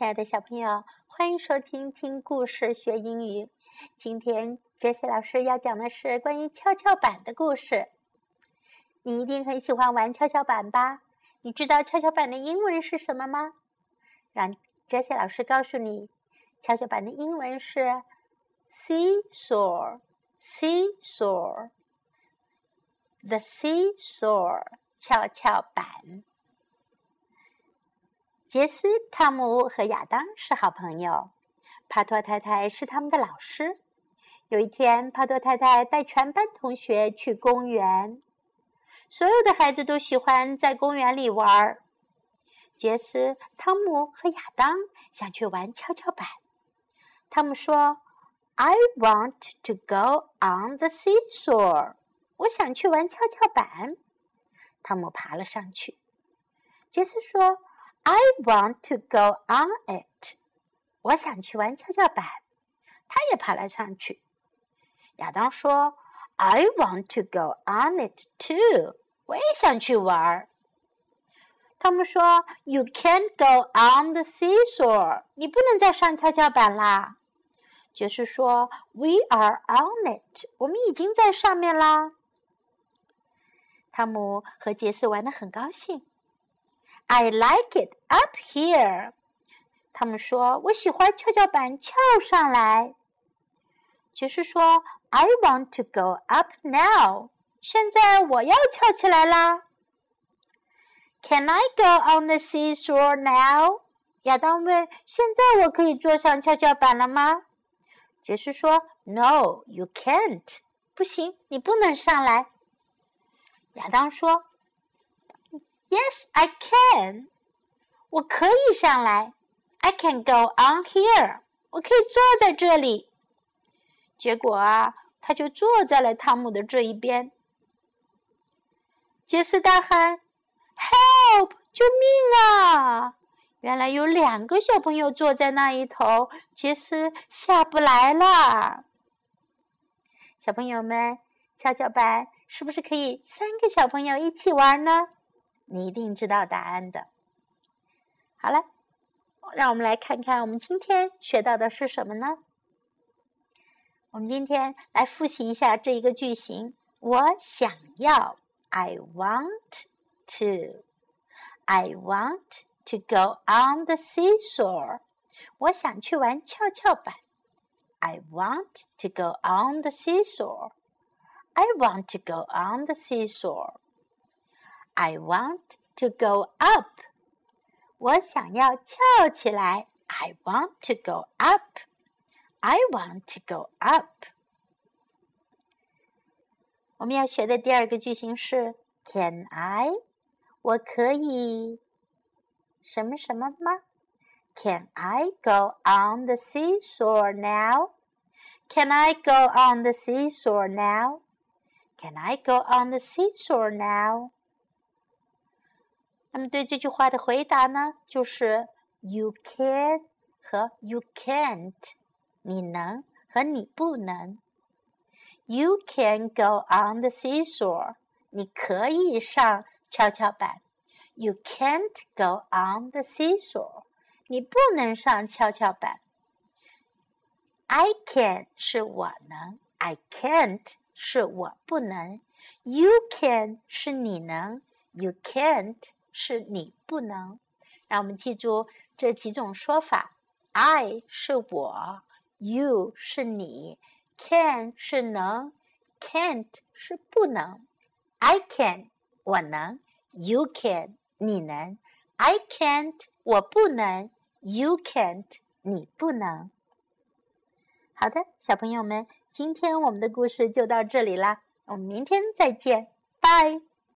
亲爱的小朋友，欢迎收听听故事学英语。今天哲西老师要讲的是关于跷跷板的故事。你一定很喜欢玩跷跷板吧？你知道跷跷板的英文是什么吗？让哲西老师告诉你，跷跷板的英文是 seesaw，seesaw，the seesaw，跷跷板。杰斯、汤姆和亚当是好朋友，帕托太太是他们的老师。有一天，帕托太太带全班同学去公园，所有的孩子都喜欢在公园里玩。杰斯、汤姆和亚当想去玩跷跷板。汤姆说：“I want to go on the seesaw。”我想去玩跷跷板。汤姆爬了上去。杰斯说。I want to go on it。我想去玩跷跷板。他也爬了上去。亚当说：“I want to go on it too。”我也想去玩。他们说：“You can't go on the seesaw。”你不能再上跷跷板啦。爵士说：“We are on it。”我们已经在上面啦。汤姆和杰斯玩的很高兴。I like it up here。他们说：“我喜欢跷跷板翘上来。”爵士说：“I want to go up now。”现在我要翘起来啦。Can I go on the seesaw now？亚当问：“现在我可以坐上跷跷板了吗？”爵士说：“No, you can't。”不行，你不能上来。亚当说。 Yes, I can. 我可以上来。I can go on here. 我可以坐在这里。结果啊，他就坐在了汤姆的这一边。杰斯大喊：“Help！救命啊！”原来有两个小朋友坐在那一头，杰斯下不来了。小朋友们，跷跷板是不是可以三个小朋友一起玩呢？你一定知道答案的。好了，让我们来看看我们今天学到的是什么呢？我们今天来复习一下这一个句型：我想要，I want to，I want to go on the seesaw。我想去玩跷跷板。I want to go on the seesaw。I want to go on the seesaw。I want to go up. 我想要翘起来。I want to go up. I want to go up. 我们要学的第二个句型是 Can I？我可以什么什么吗？Can I go on the seesaw now? Can I go on the seesaw now? Can I go on the seesaw now? 那么对这句话的回答呢，就是 you can 和 you can't，你能和你不能。You can go on the seesaw，你可以上跷跷板。You can't go on the seesaw，你不能上跷跷板。I can 是我能，I can't 是我不能。You can 是你能，You can't。 是你不能，让我们记住这几种说法：I 是我，You 是你，Can 是能，Can't 是不能。I can 我能，You can 你能，I can't 我不能，You can't 你不能。好的，小朋友们，今天我们的故事就到这里啦，我们明天再见，拜。